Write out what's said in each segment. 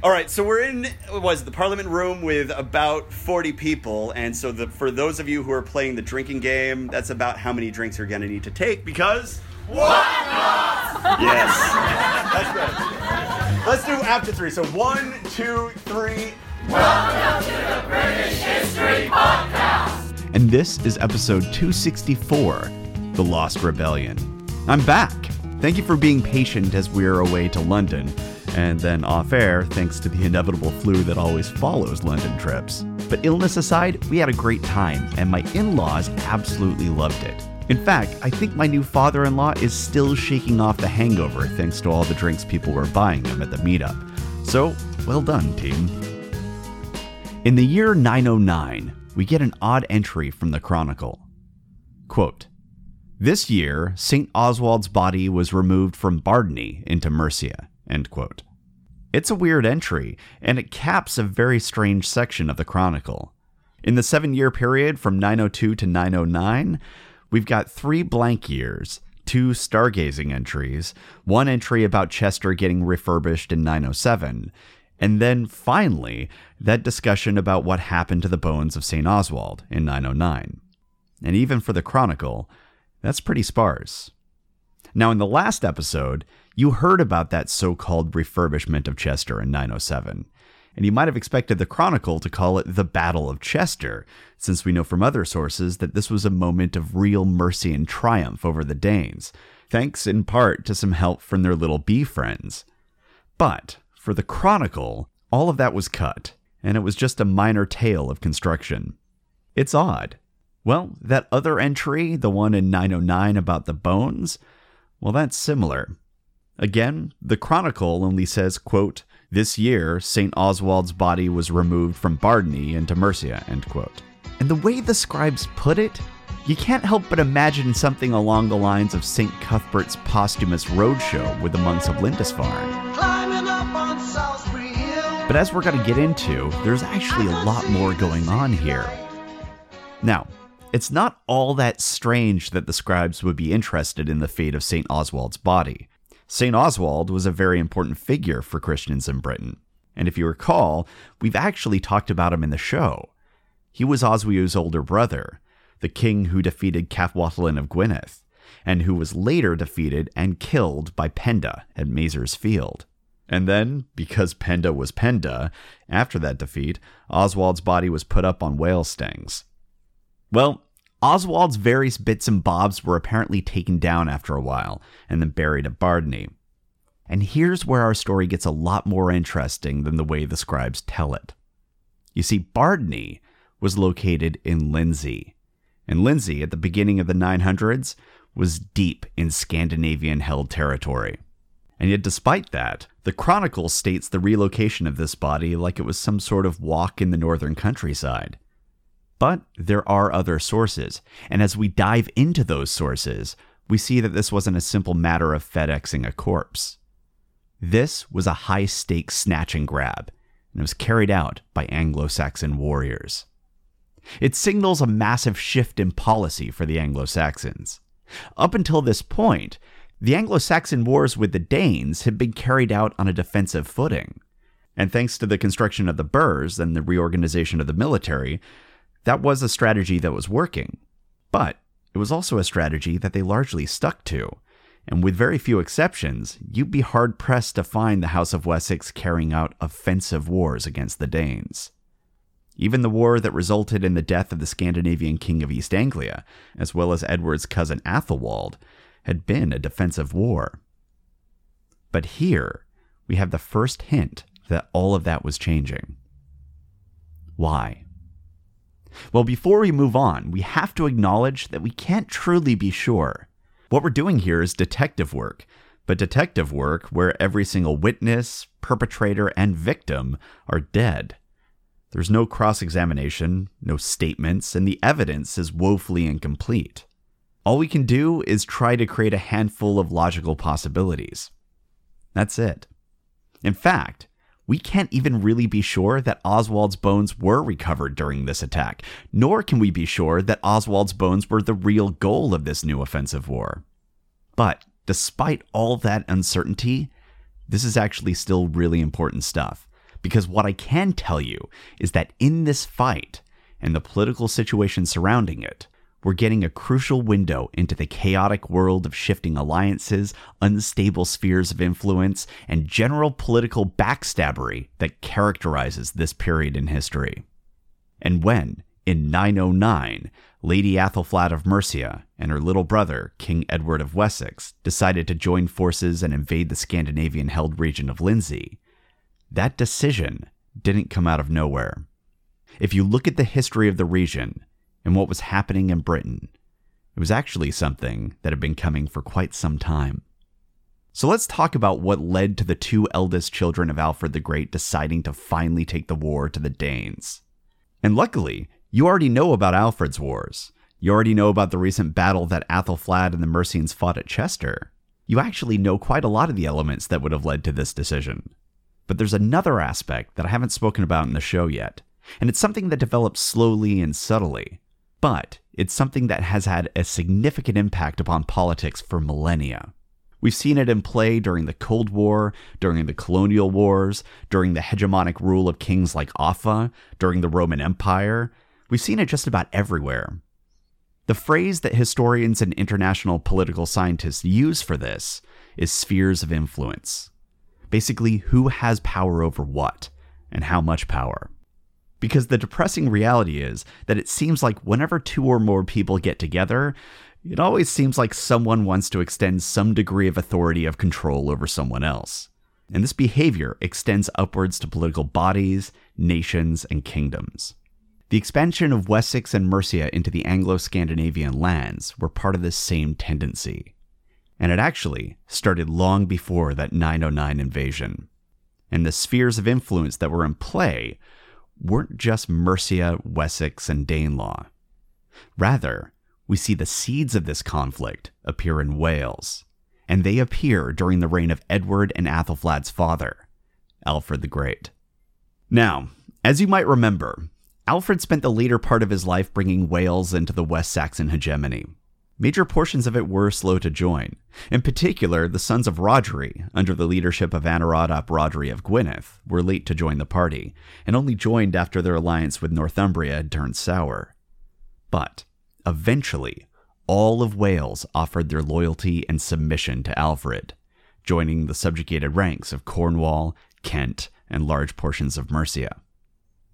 All right, so we're in was the Parliament room with about forty people, and so the, for those of you who are playing the drinking game, that's about how many drinks you're going to need to take because what? Yes, that's good. Let's do after three. So one, two, three. Welcome to the British History Podcast. And this is episode 264 The Lost Rebellion. I'm back. Thank you for being patient as we're away to London, and then off air, thanks to the inevitable flu that always follows London trips. But illness aside, we had a great time, and my in laws absolutely loved it. In fact, I think my new father in law is still shaking off the hangover thanks to all the drinks people were buying him at the meetup. So, well done, team. In the year 909, we get an odd entry from the Chronicle. Quote, this year, St. Oswald's body was removed from Bardney into Mercia. End quote. It's a weird entry, and it caps a very strange section of the Chronicle. In the seven year period from 902 to 909, we've got three blank years, two stargazing entries, one entry about Chester getting refurbished in 907, and then finally, that discussion about what happened to the bones of St. Oswald in 909. And even for the Chronicle, that's pretty sparse. Now, in the last episode, you heard about that so called refurbishment of Chester in 907, and you might have expected the Chronicle to call it the Battle of Chester, since we know from other sources that this was a moment of real mercy and triumph over the Danes, thanks in part to some help from their little bee friends. But for the Chronicle, all of that was cut, and it was just a minor tale of construction. It's odd. Well, that other entry, the one in 909 about the bones, well, that's similar. Again, the Chronicle only says, quote, this year, St. Oswald's body was removed from Bardney into Mercia, end quote. And the way the scribes put it, you can't help but imagine something along the lines of St. Cuthbert's posthumous roadshow with the monks of Lindisfarne. But as we're going to get into, there's actually a lot more going on here. Now, it's not all that strange that the scribes would be interested in the fate of St. Oswald's body. St. Oswald was a very important figure for Christians in Britain. And if you recall, we've actually talked about him in the show. He was Oswiu's older brother, the king who defeated Cadwallon of Gwynedd, and who was later defeated and killed by Penda at Maserfield. And then, because Penda was Penda, after that defeat, Oswald's body was put up on whale stings. Well, Oswald's various bits and bobs were apparently taken down after a while and then buried at Bardney. And here's where our story gets a lot more interesting than the way the scribes tell it. You see, Bardney was located in Lindsey, and Lindsey, at the beginning of the 900s, was deep in Scandinavian held territory. And yet, despite that, the Chronicle states the relocation of this body like it was some sort of walk in the northern countryside. But there are other sources, and as we dive into those sources, we see that this wasn't a simple matter of FedExing a corpse. This was a high stakes snatch and grab, and it was carried out by Anglo Saxon warriors. It signals a massive shift in policy for the Anglo Saxons. Up until this point, the Anglo Saxon wars with the Danes had been carried out on a defensive footing. And thanks to the construction of the burhs and the reorganization of the military, that was a strategy that was working. But it was also a strategy that they largely stuck to. And with very few exceptions, you'd be hard pressed to find the House of Wessex carrying out offensive wars against the Danes. Even the war that resulted in the death of the Scandinavian king of East Anglia, as well as Edward's cousin Athelwald, had been a defensive war. But here, we have the first hint that all of that was changing. Why? Well, before we move on, we have to acknowledge that we can't truly be sure. What we're doing here is detective work, but detective work where every single witness, perpetrator, and victim are dead. There's no cross examination, no statements, and the evidence is woefully incomplete. All we can do is try to create a handful of logical possibilities. That's it. In fact, we can't even really be sure that Oswald's bones were recovered during this attack, nor can we be sure that Oswald's bones were the real goal of this new offensive war. But despite all that uncertainty, this is actually still really important stuff because what I can tell you is that in this fight and the political situation surrounding it, we're getting a crucial window into the chaotic world of shifting alliances, unstable spheres of influence, and general political backstabbery that characterizes this period in history. And when, in 909, Lady Athelflaed of Mercia and her little brother, King Edward of Wessex, decided to join forces and invade the Scandinavian held region of Lindsey, that decision didn't come out of nowhere. If you look at the history of the region and what was happening in Britain, it was actually something that had been coming for quite some time. So let's talk about what led to the two eldest children of Alfred the Great deciding to finally take the war to the Danes. And luckily, you already know about Alfred's wars. You already know about the recent battle that Athelflaed and the Mercians fought at Chester. You actually know quite a lot of the elements that would have led to this decision. But there's another aspect that I haven't spoken about in the show yet, and it's something that develops slowly and subtly. But it's something that has had a significant impact upon politics for millennia. We've seen it in play during the Cold War, during the colonial wars, during the hegemonic rule of kings like Offa, during the Roman Empire. We've seen it just about everywhere. The phrase that historians and international political scientists use for this is spheres of influence. Basically, who has power over what and how much power. Because the depressing reality is that it seems like whenever two or more people get together, it always seems like someone wants to extend some degree of authority of control over someone else. And this behavior extends upwards to political bodies, nations, and kingdoms. The expansion of Wessex and Mercia into the Anglo Scandinavian lands were part of this same tendency and it actually started long before that 909 invasion. And the spheres of influence that were in play weren't just Mercia, Wessex, and Danelaw. Rather, we see the seeds of this conflict appear in Wales, and they appear during the reign of Edward and Athelflaed's father, Alfred the Great. Now, as you might remember, Alfred spent the later part of his life bringing Wales into the West Saxon hegemony, Major portions of it were slow to join. In particular, the sons of Rhodri, under the leadership of Anarawd ap Rhodri of Gwynedd, were late to join the party, and only joined after their alliance with Northumbria had turned sour. But, eventually, all of Wales offered their loyalty and submission to Alfred, joining the subjugated ranks of Cornwall, Kent, and large portions of Mercia.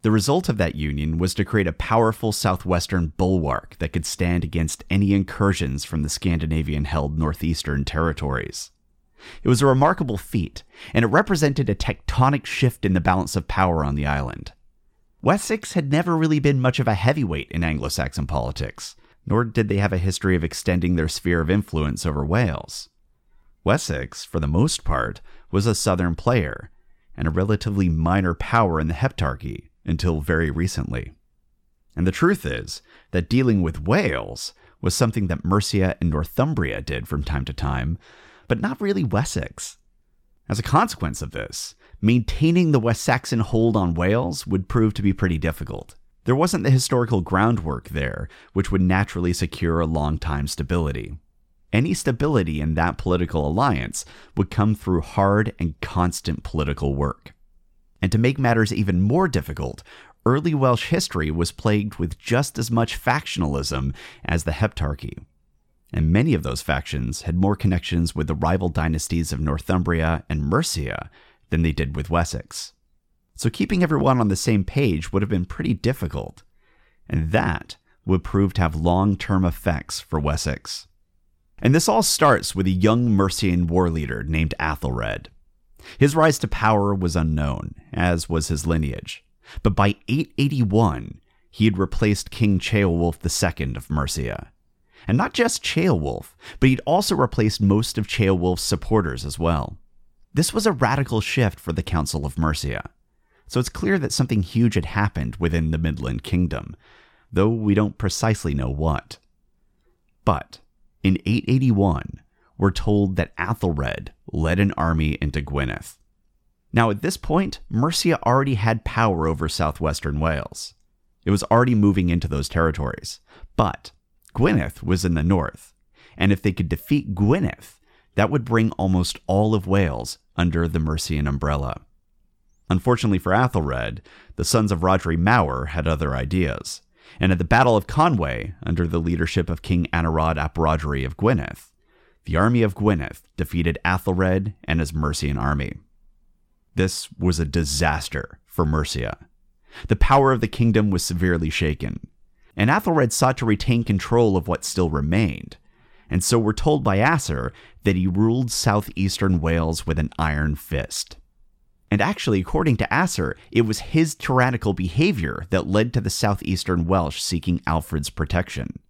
The result of that union was to create a powerful southwestern bulwark that could stand against any incursions from the Scandinavian held northeastern territories. It was a remarkable feat, and it represented a tectonic shift in the balance of power on the island. Wessex had never really been much of a heavyweight in Anglo Saxon politics, nor did they have a history of extending their sphere of influence over Wales. Wessex, for the most part, was a southern player, and a relatively minor power in the Heptarchy, until very recently. And the truth is that dealing with Wales was something that Mercia and Northumbria did from time to time, but not really Wessex. As a consequence of this, maintaining the West Saxon hold on Wales would prove to be pretty difficult. There wasn't the historical groundwork there, which would naturally secure a long time stability. Any stability in that political alliance would come through hard and constant political work. And to make matters even more difficult, early Welsh history was plagued with just as much factionalism as the Heptarchy. And many of those factions had more connections with the rival dynasties of Northumbria and Mercia than they did with Wessex. So keeping everyone on the same page would have been pretty difficult. And that would prove to have long term effects for Wessex. And this all starts with a young Mercian war leader named Athelred. His rise to power was unknown, as was his lineage. But by 881, he had replaced King Ceolwulf II of Mercia. And not just Ceolwulf, but he'd also replaced most of Ceolwulf's supporters as well. This was a radical shift for the Council of Mercia. So it's clear that something huge had happened within the Midland Kingdom, though we don't precisely know what. But in 881, we're told that Athelred led an army into Gwynedd. Now, at this point, Mercia already had power over southwestern Wales. It was already moving into those territories. But Gwynedd was in the north, and if they could defeat Gwynedd, that would bring almost all of Wales under the Mercian umbrella. Unfortunately for Athelred, the sons of Rhodri Mawr had other ideas, and at the Battle of Conway, under the leadership of King Anarawd ap Rhodri of Gwynedd, the army of Gwynedd defeated Athelred and his Mercian army. This was a disaster for Mercia. The power of the kingdom was severely shaken, and Athelred sought to retain control of what still remained, and so we're told by Asser that he ruled southeastern Wales with an iron fist. And actually, according to Asser, it was his tyrannical behavior that led to the southeastern Welsh seeking Alfred's protection.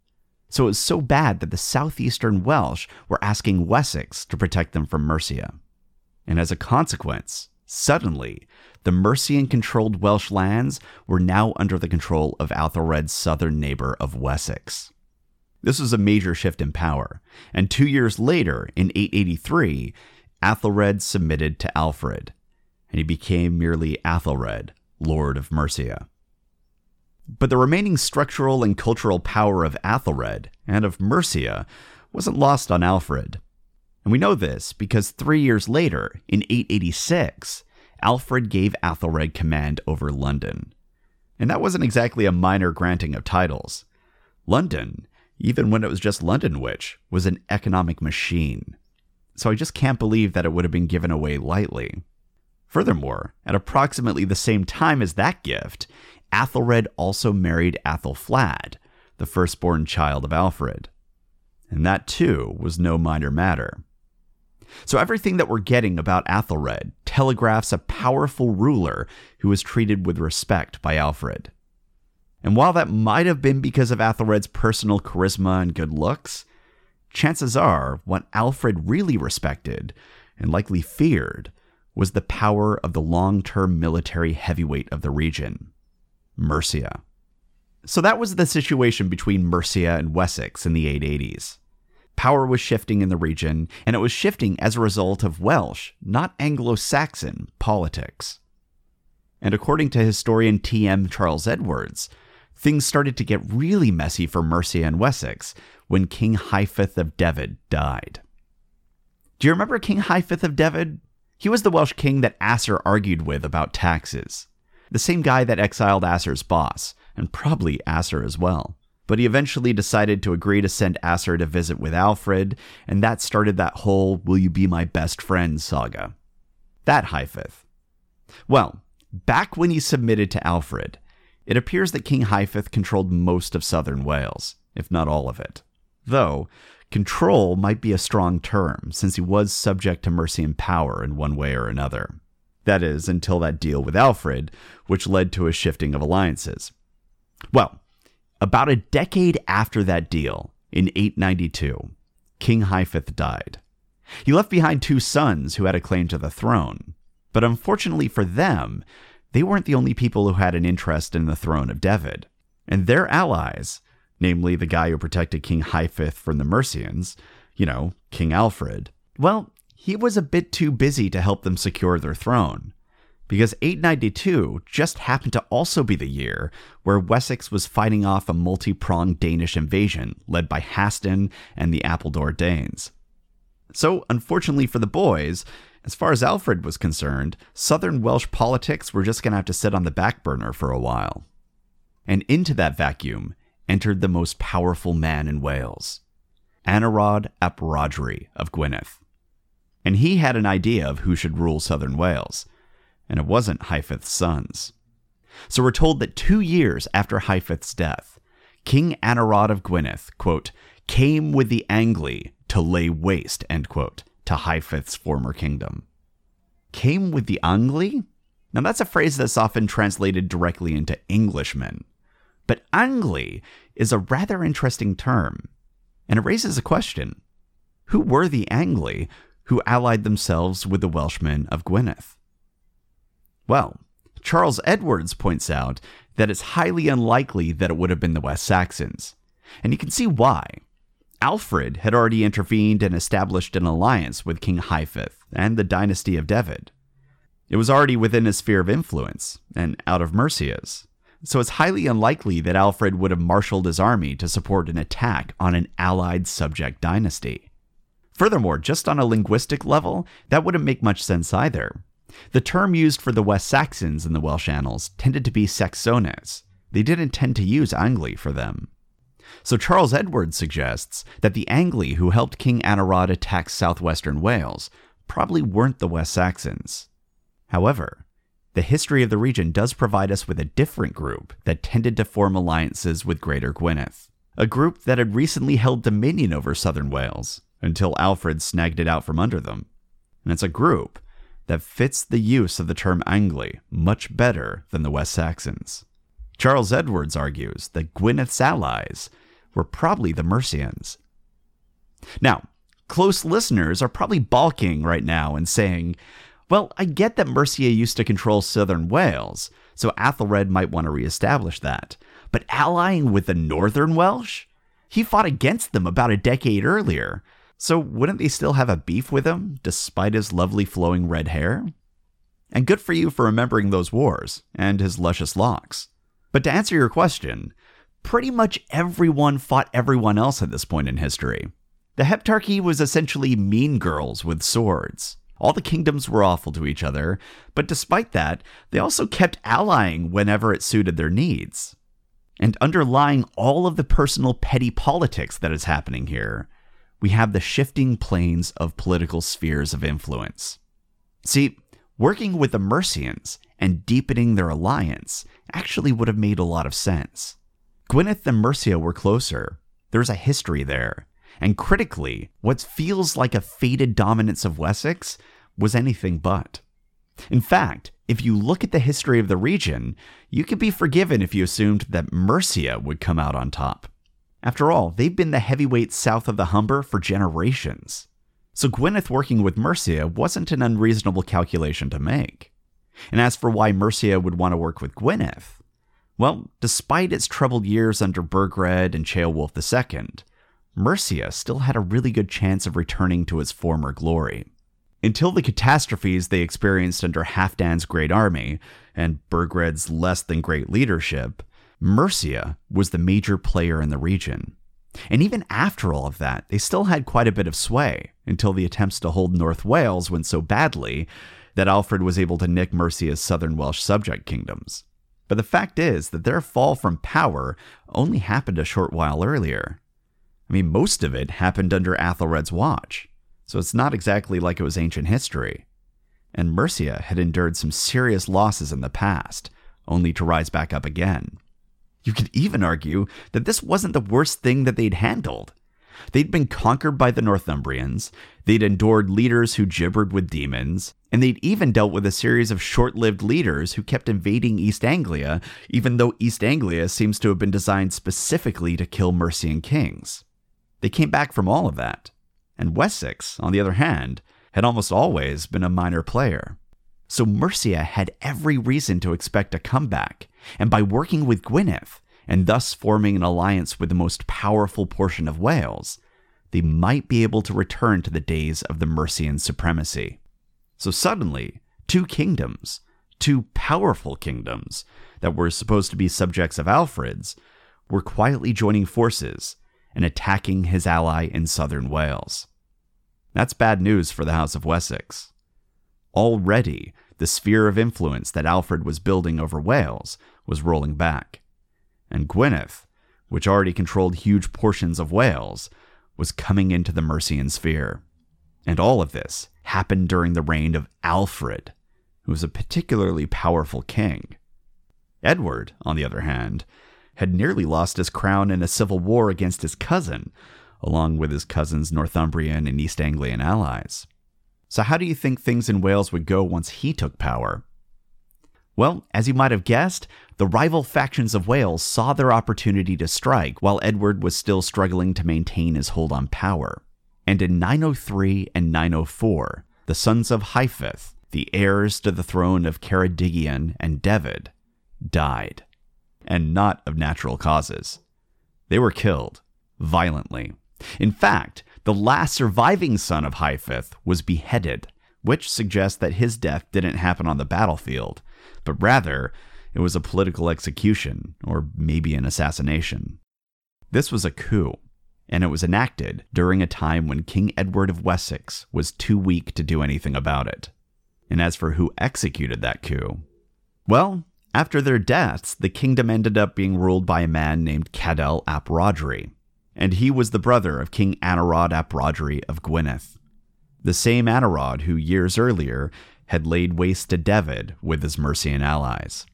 So it was so bad that the southeastern Welsh were asking Wessex to protect them from Mercia. And as a consequence, suddenly, the Mercian controlled Welsh lands were now under the control of Athelred's southern neighbor of Wessex. This was a major shift in power, and two years later, in 883, Athelred submitted to Alfred, and he became merely Athelred, Lord of Mercia. But the remaining structural and cultural power of Athelred and of Mercia wasn't lost on Alfred. And we know this because three years later, in 886, Alfred gave Athelred command over London. And that wasn't exactly a minor granting of titles. London even when it was just Lundenwic, was an economic machine. So I just can't believe that it would have been given away lightly. Furthermore, at approximately the same time as that gift, Athelred also married Athelflaed, the firstborn child of Alfred. And that too was no minor matter. So everything that we're getting about Athelred telegraphs a powerful ruler who was treated with respect by Alfred. And while that might have been because of Athelred's personal charisma and good looks, chances are what Alfred really respected, and likely feared, was the power of the long term military heavyweight of the region, Mercia. So that was the situation between Mercia and Wessex in the 880s. Power was shifting in the region, and it was shifting as a result of Welsh, not Anglo Saxon, politics. And according to historian T.M. Charles Edwards, things started to get really messy for Mercia and Wessex when King Hyfaidd of Dyfed died. Do you remember King Hyfaidd of Dyfed? He was the Welsh king that Asser argued with about taxes. The same guy that exiled Asser's boss, and probably Asser as well. But he eventually decided to agree to send Asser to visit with Alfred, and that started that whole Will You Be My Best Friend saga. That Hyfaidd. Well, back when he submitted to Alfred, it appears that King Hyfaidd controlled most of southern Wales, if not all of it. Though, control might be a strong term, since he was subject to Mercian power in one way or another. That is, until that deal with Alfred, which led to a shifting of alliances. Well, about a decade after that deal, in 892, King Hyfaidd died. He left behind two sons who had a claim to the throne, but unfortunately for them, they weren't the only people who had an interest in the throne of Dyfed, And their allies, namely the guy who protected King Hyfaidd from the Mercians, you know, King Alfred, well, he was a bit too busy to help them secure their throne. Because 892 just happened to also be the year where Wessex was fighting off a multi pronged Danish invasion led by Haston and the Appledore Danes. So, unfortunately for the boys, as far as Alfred was concerned, southern Welsh politics were just going to have to sit on the back burner for a while. And into that vacuum entered the most powerful man in Wales, Anarawd ap Rhodri of Gwynedd. And he had an idea of who should rule southern Wales, and it wasn't Hyfaidd's sons. So we're told that two years after Hyfaidd's death, King Anarawd of Gwynedd, quote, came with the Angli to lay waste, end quote, to Hyfaidd's former kingdom. Came with the Angli? Now that's a phrase that's often translated directly into Englishmen. But Angli is a rather interesting term, and it raises a question. Who were the Angli who allied themselves with the Welshmen of Gwynedd? Well, Charles Edwards points out that it's highly unlikely that it would have been the West Saxons. And you can see why. Alfred had already intervened and established an alliance with King Hyfaidd and the dynasty of Dyfed. It was already within his sphere of influence, and out of Mercia's, so it's highly unlikely that Alfred would have marshaled his army to support an attack on an allied subject dynasty. Furthermore, just on a linguistic level, that wouldn't make much sense either. The term used for the West Saxons in the Welsh annals tended to be Saxones. They didn't tend to use Angli for them. So Charles Edward suggests that the Angli who helped King Anarawd attack southwestern Wales probably weren't the West Saxons. However, the history of the region does provide us with a different group that tended to form alliances with Greater Gwynedd, a group that had recently held dominion over southern Wales until Alfred snagged it out from under them. And it's a group that fits the use of the term Angli much better than the West Saxons. Charles Edwards argues that Gwynedd's allies were probably the Mercians. Now, close listeners are probably balking right now and saying, well, I get that Mercia used to control southern Wales, so Athelred might want to reestablish that. But allying with the northern Welsh? He fought against them about a decade earlier, so wouldn't they still have a beef with him, despite his lovely flowing red hair? And good for you for remembering those wars, and his luscious locks. But to answer your question, pretty much everyone fought everyone else at this point in history. The Heptarchy was essentially mean girls with swords. All the kingdoms were awful to each other, but despite that, they also kept allying whenever it suited their needs. And underlying all of the personal petty politics that is happening here we have the shifting planes of political spheres of influence. See, working with the Mercians and deepening their alliance actually would have made a lot of sense. Gwynedd and Mercia were closer. There's a history there. And critically, what feels like a fated dominance of Wessex was anything but. In fact, if you look at the history of the region, you could be forgiven if you assumed that Mercia would come out on top. After all, they've been the heavyweights south of the Humber for generations. So Gwynedd working with Mercia wasn't an unreasonable calculation to make. And as for why Mercia would want to work with Gwynedd, well, despite its troubled years under Burgred and Ceolwulf II, Mercia still had a really good chance of returning to its former glory. Until the catastrophes they experienced under Halfdan's great army and Burgred's less than great leadership, Mercia was the major player in the region. And even after all of that, they still had quite a bit of sway until the attempts to hold North Wales went so badly that Alfred was able to nick Mercia's southern Welsh subject kingdoms. But the fact is that their fall from power only happened a short while earlier. I mean, most of it happened under Athelred's watch, so it's not exactly like it was ancient history. And Mercia had endured some serious losses in the past, only to rise back up again. You could even argue that this wasn't the worst thing that they'd handled. They'd been conquered by the Northumbrians, they'd endured leaders who gibbered with demons, and they'd even dealt with a series of short lived leaders who kept invading East Anglia, even though East Anglia seems to have been designed specifically to kill Mercian kings. They came back from all of that. And Wessex, on the other hand, had almost always been a minor player. So Mercia had every reason to expect a comeback, and by working with Gwynedd, and thus forming an alliance with the most powerful portion of Wales, they might be able to return to the days of the Mercian supremacy. So suddenly, two kingdoms, two powerful kingdoms that were supposed to be subjects of Alfred's, were quietly joining forces and attacking his ally in southern Wales. That's bad news for the House of Wessex. Already, the sphere of influence that Alfred was building over Wales was rolling back. And Gwynedd, which already controlled huge portions of Wales, was coming into the Mercian sphere. And all of this happened during the reign of Alfred, who was a particularly powerful king. Edward, on the other hand, had nearly lost his crown in a civil war against his cousin, along with his cousin's Northumbrian and East Anglian allies. So, how do you think things in Wales would go once he took power? Well, as you might have guessed, the rival factions of Wales saw their opportunity to strike while Edward was still struggling to maintain his hold on power. And in 903 and 904, the sons of Hyfaidd, the heirs to the throne of Ceredigion and Dyfed, died. And not of natural causes. They were killed, violently. In fact, the last surviving son of Hyfaidd was beheaded, which suggests that his death didn't happen on the battlefield, but rather it was a political execution, or maybe an assassination. This was a coup, and it was enacted during a time when King Edward of Wessex was too weak to do anything about it. And as for who executed that coup, well, after their deaths, the kingdom ended up being ruled by a man named Cadell ap Rhodri, and he was the brother of King Anarawd ap Rhodri of Gwynedd, the same Anarawd who years earlier had laid waste to Dyfed with his Mercian allies.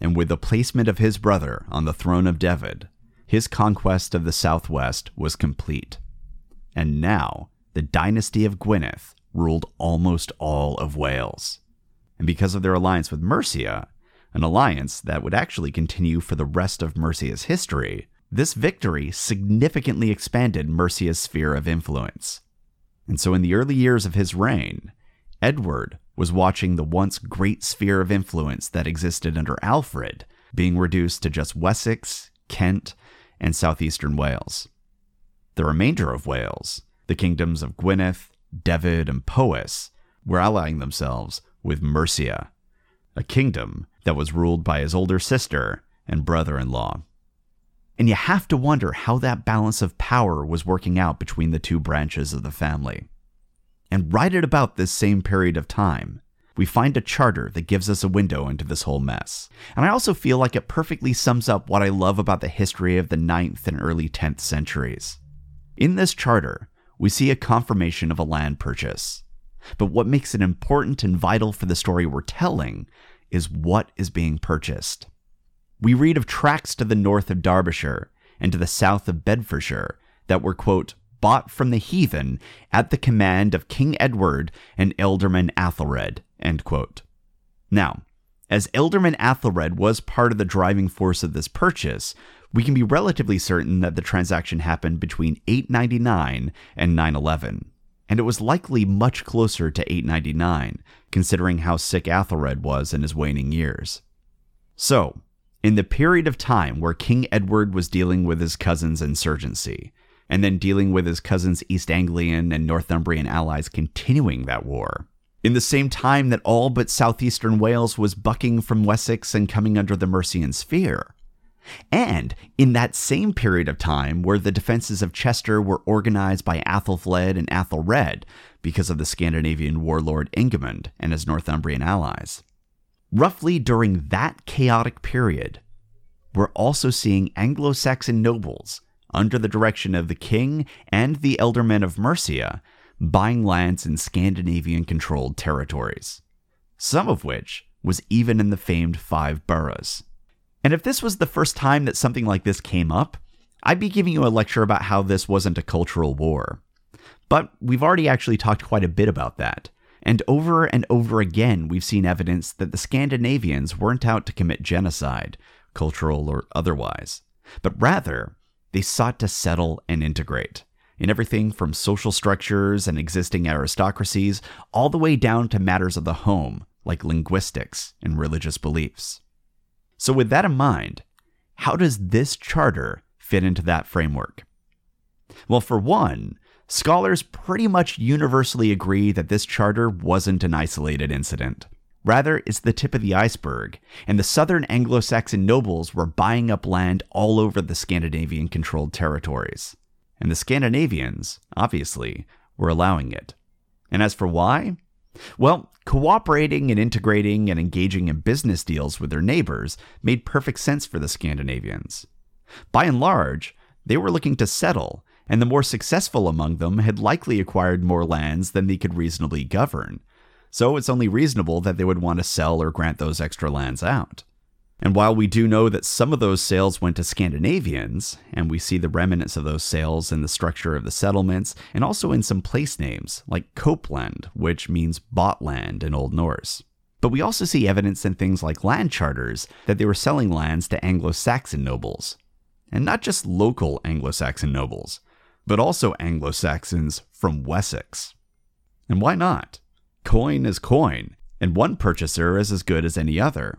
And with the placement of his brother on the throne of Dyfed, his conquest of the southwest was complete. And now, the dynasty of Gwynedd ruled almost all of Wales. And because of their alliance with Mercia, an alliance that would actually continue for the rest of Mercia's history, this victory significantly expanded Mercia's sphere of influence. And so, in the early years of his reign, Edward was watching the once great sphere of influence that existed under Alfred being reduced to just Wessex, Kent, and southeastern Wales. The remainder of Wales, the kingdoms of Gwynedd, Dyfed, and Powys, were allying themselves with Mercia, a kingdom that was ruled by his older sister and brother in law. And you have to wonder how that balance of power was working out between the two branches of the family. And right at about this same period of time, we find a charter that gives us a window into this whole mess. And I also feel like it perfectly sums up what I love about the history of the 9th and early 10th centuries. In this charter, we see a confirmation of a land purchase. But what makes it important and vital for the story we're telling is what is being purchased. We read of tracts to the north of Derbyshire and to the south of Bedfordshire that were, quote, bought from the heathen at the command of King Edward and Ealdorman Athelred. Now, as Ealdorman Athelred was part of the driving force of this purchase, we can be relatively certain that the transaction happened between 899 and 911, and it was likely much closer to 899, considering how sick Athelred was in his waning years. So, in the period of time where King Edward was dealing with his cousin's insurgency, and then dealing with his cousin's East Anglian and Northumbrian allies continuing that war. In the same time that all but southeastern Wales was bucking from Wessex and coming under the Mercian sphere. And in that same period of time where the defenses of Chester were organized by Athelflaed and Athelred because of the Scandinavian warlord Ingemund and his Northumbrian allies. Roughly during that chaotic period, we're also seeing Anglo Saxon nobles under the direction of the king and the ealdormen of Mercia, buying lands in Scandinavian controlled territories, some of which was even in the famed Five Boroughs. And if this was the first time that something like this came up, I'd be giving you a lecture about how this wasn't a cultural war. But we've already actually talked quite a bit about that. And over and over again, we've seen evidence that the Scandinavians weren't out to commit genocide, cultural or otherwise, but rather they sought to settle and integrate in everything from social structures and existing aristocracies all the way down to matters of the home, like linguistics and religious beliefs. So, with that in mind, how does this charter fit into that framework? Well, for one, scholars pretty much universally agree that this charter wasn't an isolated incident. Rather, it's the tip of the iceberg, and the southern Anglo Saxon nobles were buying up land all over the Scandinavian controlled territories. And the Scandinavians, obviously, were allowing it. And as for why? Well, cooperating and integrating and engaging in business deals with their neighbors made perfect sense for the Scandinavians. By and large, they were looking to settle, and the more successful among them had likely acquired more lands than they could reasonably govern, so it's only reasonable that they would want to sell or grant those extra lands out. And while we do know that some of those sales went to Scandinavians, and we see the remnants of those sales in the structure of the settlements, and also in some place names, like Copeland, which means bought land in Old Norse. But we also see evidence in things like land charters that they were selling lands to Anglo Saxon nobles. And not just local Anglo Saxon nobles, but also Anglo Saxons from Wessex. And why not? Coin is coin, and one purchaser is as good as any other.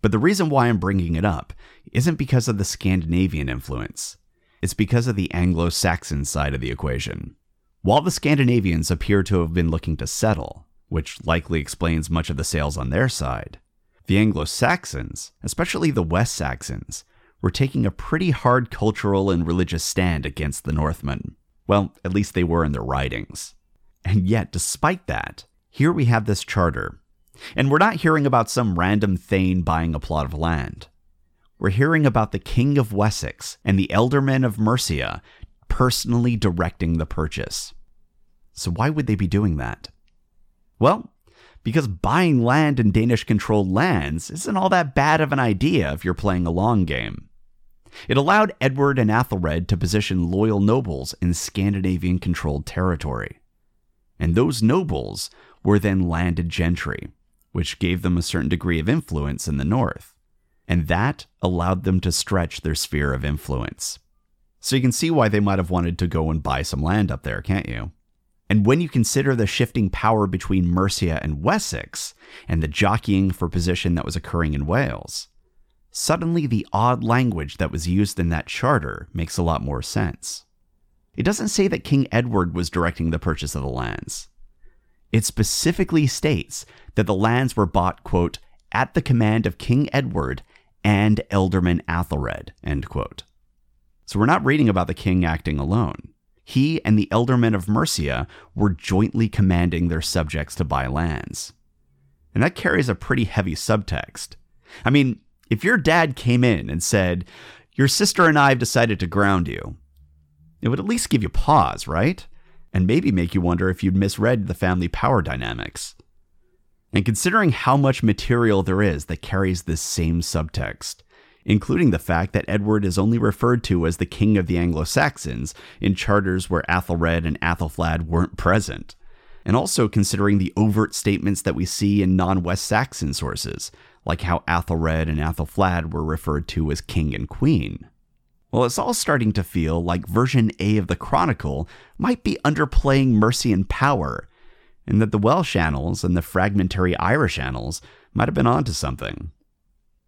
But the reason why I'm bringing it up isn't because of the Scandinavian influence, it's because of the Anglo Saxon side of the equation. While the Scandinavians appear to have been looking to settle, which likely explains much of the sales on their side, the Anglo Saxons, especially the West Saxons, were taking a pretty hard cultural and religious stand against the Northmen. Well, at least they were in their writings. And yet, despite that, here we have this charter, and we're not hearing about some random thane buying a plot of land. We're hearing about the King of Wessex and the Ealdormen of Mercia personally directing the purchase. So, why would they be doing that? Well, because buying land in Danish controlled lands isn't all that bad of an idea if you're playing a long game. It allowed Edward and Athelred to position loyal nobles in Scandinavian controlled territory. And those nobles were then landed gentry, which gave them a certain degree of influence in the north. And that allowed them to stretch their sphere of influence. So you can see why they might have wanted to go and buy some land up there, can't you? And when you consider the shifting power between Mercia and Wessex, and the jockeying for position that was occurring in Wales, suddenly the odd language that was used in that charter makes a lot more sense. It doesn't say that King Edward was directing the purchase of the lands. It specifically states that the lands were bought, quote, at the command of King Edward and Ealdorman Athelred, end quote. So we're not reading about the king acting alone he and the ealdormen of Mercia were jointly commanding their subjects to buy lands. And that carries a pretty heavy subtext. I mean, if your dad came in and said, Your sister and I have decided to ground you, it would at least give you pause, right? And maybe make you wonder if you'd misread the family power dynamics. And considering how much material there is that carries this same subtext, including the fact that Edward is only referred to as the King of the Anglo Saxons in charters where Athelred and Athelflaed weren't present, and also considering the overt statements that we see in non West Saxon sources, like how Athelred and Athelflaed were referred to as King and Queen. Well, it's all starting to feel like version A of the Chronicle might be underplaying Mercian power, and that the Welsh annals and the fragmentary Irish annals might have been onto something.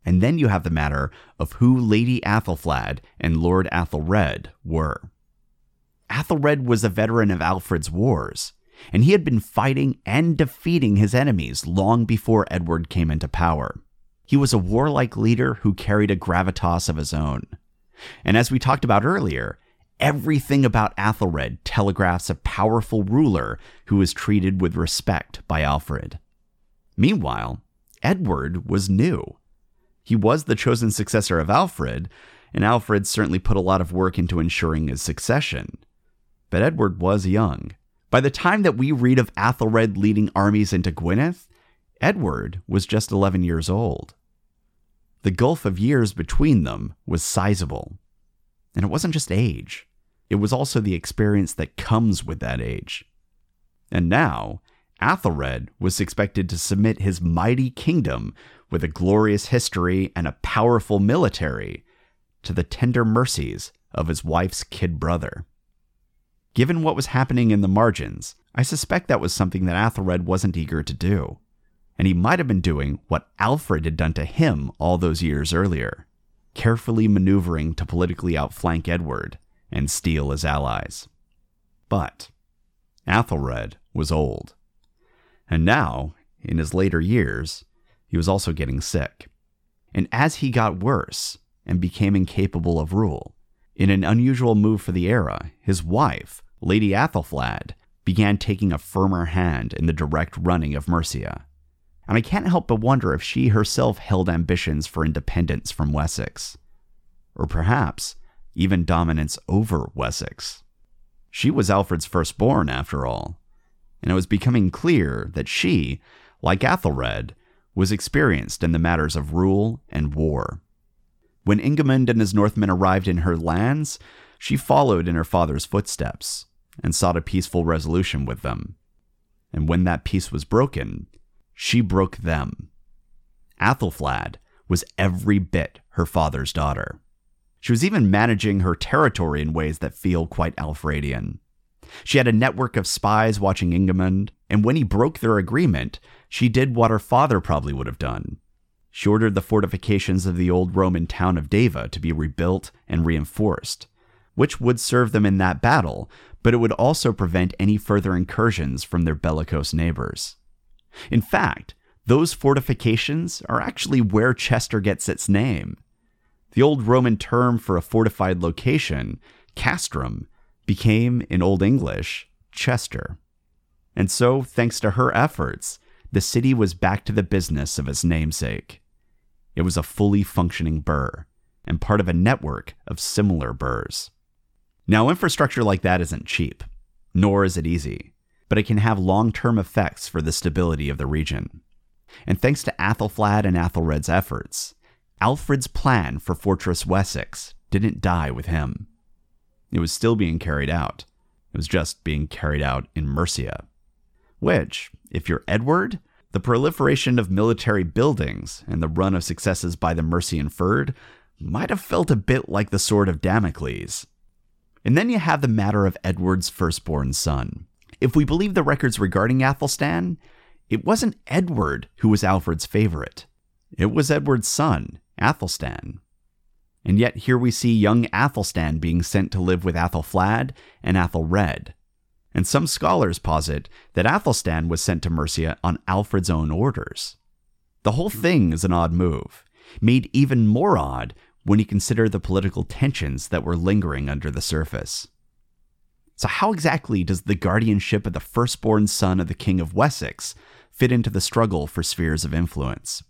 And then you have the matter of who Lady Athelflaed and Lord Athelred were. Athelred was a veteran of Alfred's wars, and he had been fighting and defeating his enemies long before Edward came into power. He was a warlike leader who carried a gravitas of his own. And as we talked about earlier, everything about Athelred telegraphs a powerful ruler who was treated with respect by Alfred. Meanwhile, Edward was new he was the chosen successor of Alfred, and Alfred certainly put a lot of work into ensuring his succession. But Edward was young. By the time that we read of Athelred leading armies into Gwynedd, Edward was just 11 years old. The gulf of years between them was sizable. And it wasn't just age, it was also the experience that comes with that age. And now, Athelred was expected to submit his mighty kingdom with a glorious history and a powerful military to the tender mercies of his wife's kid brother. Given what was happening in the margins, I suspect that was something that Athelred wasn't eager to do. And he might have been doing what Alfred had done to him all those years earlier, carefully maneuvering to politically outflank Edward and steal his allies. But Athelred was old. And now, in his later years, he was also getting sick. And as he got worse and became incapable of rule, in an unusual move for the era, his wife, Lady Athelflaed, began taking a firmer hand in the direct running of Mercia. And I can't help but wonder if she herself held ambitions for independence from Wessex. Or perhaps even dominance over Wessex. She was Alfred's firstborn, after all, and it was becoming clear that she, like Athelred, was experienced in the matters of rule and war. When Ingemund and his Northmen arrived in her lands, she followed in her father's footsteps and sought a peaceful resolution with them. And when that peace was broken, she broke them. Athelflaed was every bit her father's daughter. She was even managing her territory in ways that feel quite Alfredian. She had a network of spies watching Ingemund, and when he broke their agreement, she did what her father probably would have done. She ordered the fortifications of the old Roman town of Deva to be rebuilt and reinforced, which would serve them in that battle, but it would also prevent any further incursions from their bellicose neighbors. In fact, those fortifications are actually where Chester gets its name. The old Roman term for a fortified location, castrum, became, in Old English, Chester. And so, thanks to her efforts, the city was back to the business of its namesake. It was a fully functioning burh and part of a network of similar burhs. Now, infrastructure like that isn't cheap, nor is it easy, but it can have long term effects for the stability of the region. And thanks to Athelflaed and Athelred's efforts, Alfred's plan for Fortress Wessex didn't die with him. It was still being carried out. It was just being carried out in Mercia. Which, if you're Edward, the proliferation of military buildings and the run of successes by the Mercian Fyrd might have felt a bit like the sword of Damocles. And then you have the matter of Edward's firstborn son. If we believe the records regarding Athelstan, it wasn't Edward who was Alfred's favorite. It was Edward's son, Athelstan. And yet here we see young Athelstan being sent to live with Athelflaed and Athelred. And some scholars posit that Athelstan was sent to Mercia on Alfred's own orders. The whole thing is an odd move, made even more odd when you consider the political tensions that were lingering under the surface. So, how exactly does the guardianship of the firstborn son of the King of Wessex fit into the struggle for spheres of influence?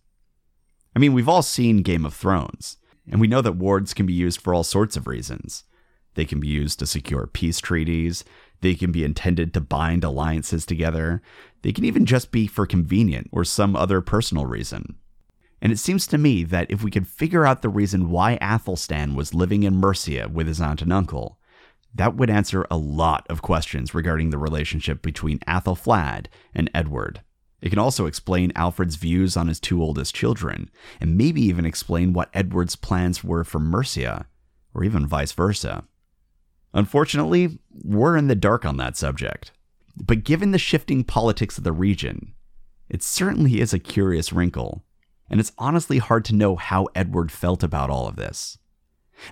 I mean, we've all seen Game of Thrones, and we know that wards can be used for all sorts of reasons. They can be used to secure peace treaties, they can be intended to bind alliances together, they can even just be for convenient or some other personal reason. And it seems to me that if we could figure out the reason why Athelstan was living in Mercia with his aunt and uncle, that would answer a lot of questions regarding the relationship between Athelflaed and Edward. It can also explain Alfred's views on his two oldest children, and maybe even explain what Edward's plans were for Mercia, or even vice versa. Unfortunately, we're in the dark on that subject. But given the shifting politics of the region, it certainly is a curious wrinkle and it's honestly hard to know how Edward felt about all of this.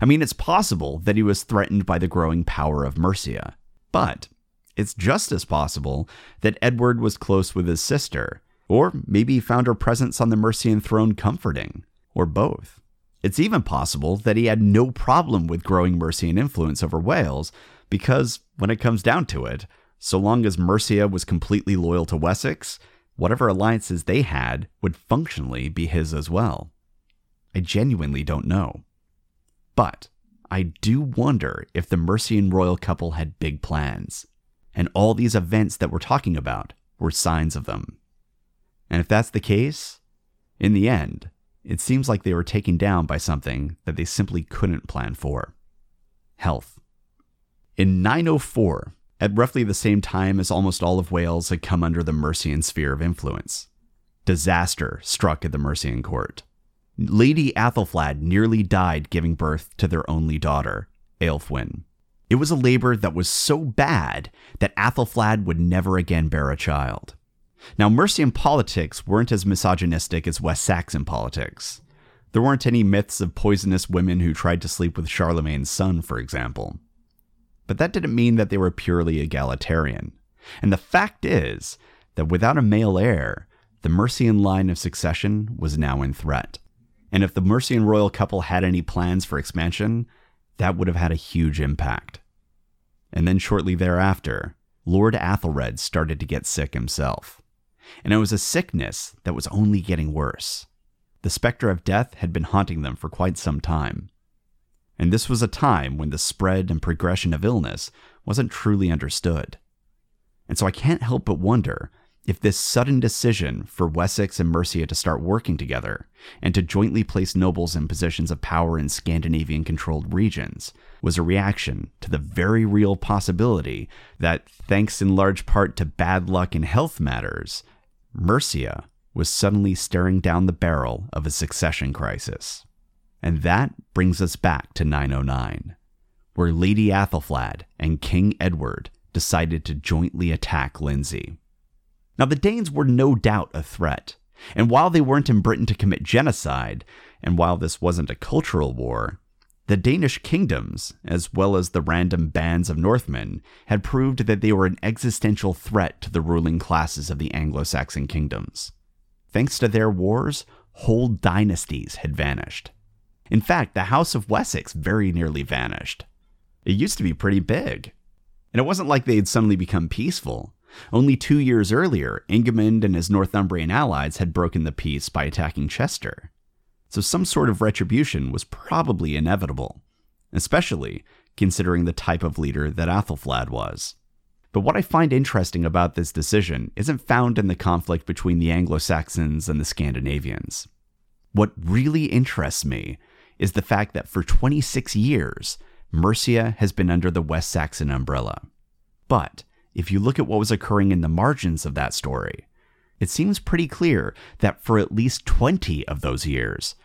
I mean, it's possible that he was threatened by the growing power of Mercia, but it's just as possible that Edward was close with his sister, or maybe he found her presence on the Mercian throne comforting, or both. It's even possible that he had no problem with growing Mercian influence over Wales, because when it comes down to it, so long as Mercia was completely loyal to Wessex, whatever alliances they had would functionally be his as well. I genuinely don't know. But I do wonder if the Mercian royal couple had big plans, and all these events that we're talking about were signs of them. And if that's the case, in the end, it seems like they were taken down by something that they simply couldn't plan for health. In 904, at roughly the same time as almost all of Wales had come under the Mercian sphere of influence. Disaster struck at the Mercian court. Lady Athelflaed nearly died giving birth to their only daughter, Aelfwine. It was a labor that was so bad that Athelflaed would never again bear a child. Now, Mercian politics weren't as misogynistic as West Saxon politics. There weren't any myths of poisonous women who tried to sleep with Charlemagne's son, for example but that didn't mean that they were purely egalitarian. And the fact is that without a male heir, the Mercian line of succession was now in threat. And if the Mercian royal couple had any plans for expansion, that would have had a huge impact. And then shortly thereafter, Lord Athelred started to get sick himself. And it was a sickness that was only getting worse. The specter of death had been haunting them for quite some time and this was a time when the spread and progression of illness wasn't truly understood. And so I can't help but wonder if this sudden decision for Wessex and Mercia to start working together and to jointly place nobles in positions of power in Scandinavian controlled regions was a reaction to the very real possibility that, thanks in large part to bad luck in health matters, Mercia was suddenly staring down the barrel of a succession crisis. And that brings us back to 909, where Lady Athelflaed and King Edward decided to jointly attack Lindsey. Now, the Danes were no doubt a threat, and while they weren't in Britain to commit genocide, and while this wasn't a cultural war, the Danish kingdoms, as well as the random bands of Northmen, had proved that they were an existential threat to the ruling classes of the Anglo Saxon kingdoms. Thanks to their wars, whole dynasties had vanished. In fact, the House of Wessex very nearly vanished. It used to be pretty big. And it wasn't like they had suddenly become peaceful. Only two years earlier, Ingemund and his Northumbrian allies had broken the peace by attacking Chester. So some sort of retribution was probably inevitable, especially considering the type of leader that Athelflaed was. But what I find interesting about this decision isn't found in the conflict between the Anglo Saxons and the Scandinavians. What really interests me is the fact that for 26 years, Mercia has been under the West Saxon umbrella. But if you look at what was occurring in the margins of that story, it seems pretty clear that for at least 20 of those years,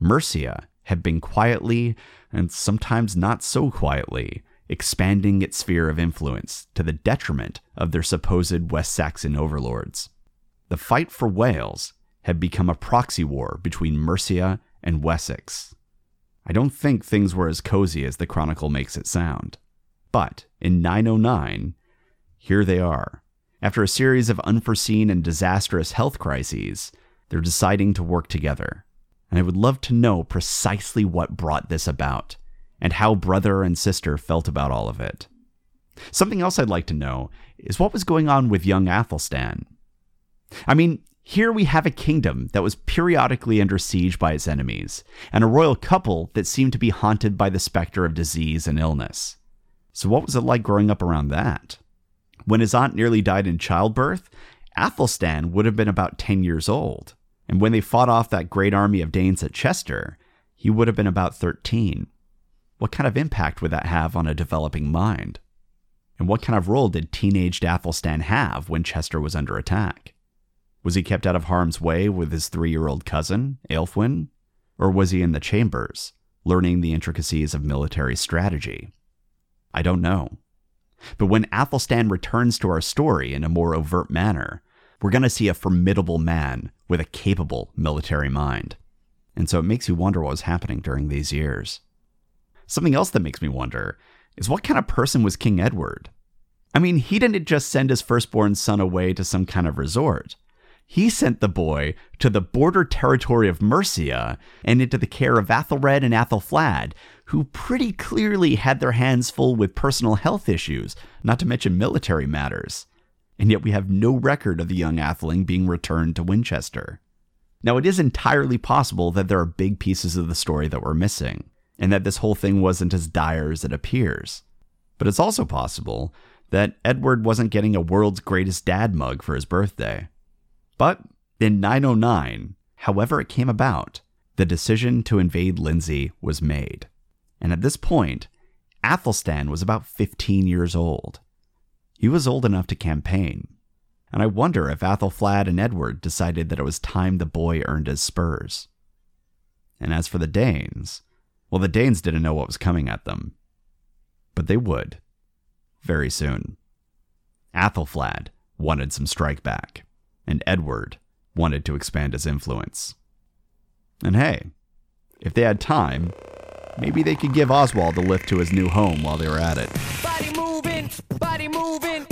Mercia had been quietly, and sometimes not so quietly, expanding its sphere of influence to the detriment of their supposed West Saxon overlords. The fight for Wales had become a proxy war between Mercia and Wessex. I don't think things were as cozy as the Chronicle makes it sound. But in 909, here they are. After a series of unforeseen and disastrous health crises, they're deciding to work together. And I would love to know precisely what brought this about and how brother and sister felt about all of it. Something else I'd like to know is what was going on with young Athelstan. I mean, here we have a kingdom that was periodically under siege by its enemies, and a royal couple that seemed to be haunted by the specter of disease and illness. So, what was it like growing up around that? When his aunt nearly died in childbirth, Athelstan would have been about 10 years old. And when they fought off that great army of Danes at Chester, he would have been about 13. What kind of impact would that have on a developing mind? And what kind of role did teenaged Athelstan have when Chester was under attack? Was he kept out of harm's way with his three year old cousin, Aelfwin? Or was he in the chambers, learning the intricacies of military strategy? I don't know. But when Athelstan returns to our story in a more overt manner, we're going to see a formidable man with a capable military mind. And so it makes you wonder what was happening during these years. Something else that makes me wonder is what kind of person was King Edward? I mean, he didn't just send his firstborn son away to some kind of resort he sent the boy to the border territory of Mercia and into the care of Athelred and Athelflaed, who pretty clearly had their hands full with personal health issues, not to mention military matters. And yet we have no record of the young Atheling being returned to Winchester. Now, it is entirely possible that there are big pieces of the story that we're missing, and that this whole thing wasn't as dire as it appears. But it's also possible that Edward wasn't getting a world's greatest dad mug for his birthday. But in 909, however it came about, the decision to invade Lindsey was made. And at this point, Athelstan was about 15 years old. He was old enough to campaign. And I wonder if Athelflaed and Edward decided that it was time the boy earned his spurs. And as for the Danes, well, the Danes didn't know what was coming at them. But they would. Very soon. Athelflaed wanted some strike back and Edward wanted to expand his influence. And hey, if they had time, maybe they could give Oswald a lift to his new home while they were at it. Moving, moving,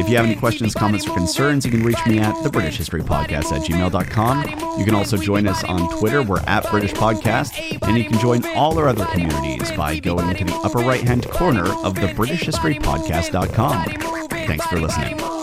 if you have any questions, comments, or concerns, you can reach me at the British History Podcast at gmail.com. You can also join us on Twitter. We're at British Podcast. And you can join all our other communities by going to the upper right hand corner of the British History Podcast.com. Thanks for listening.